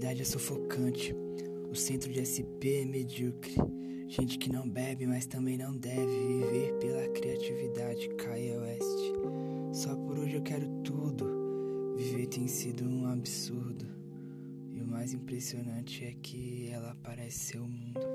realidade é sufocante. O centro de SP é medíocre. Gente que não bebe, mas também não deve viver pela criatividade. Caia West. É Só por hoje eu quero tudo. Viver tem sido um absurdo. E o mais impressionante é que ela parece ser o mundo.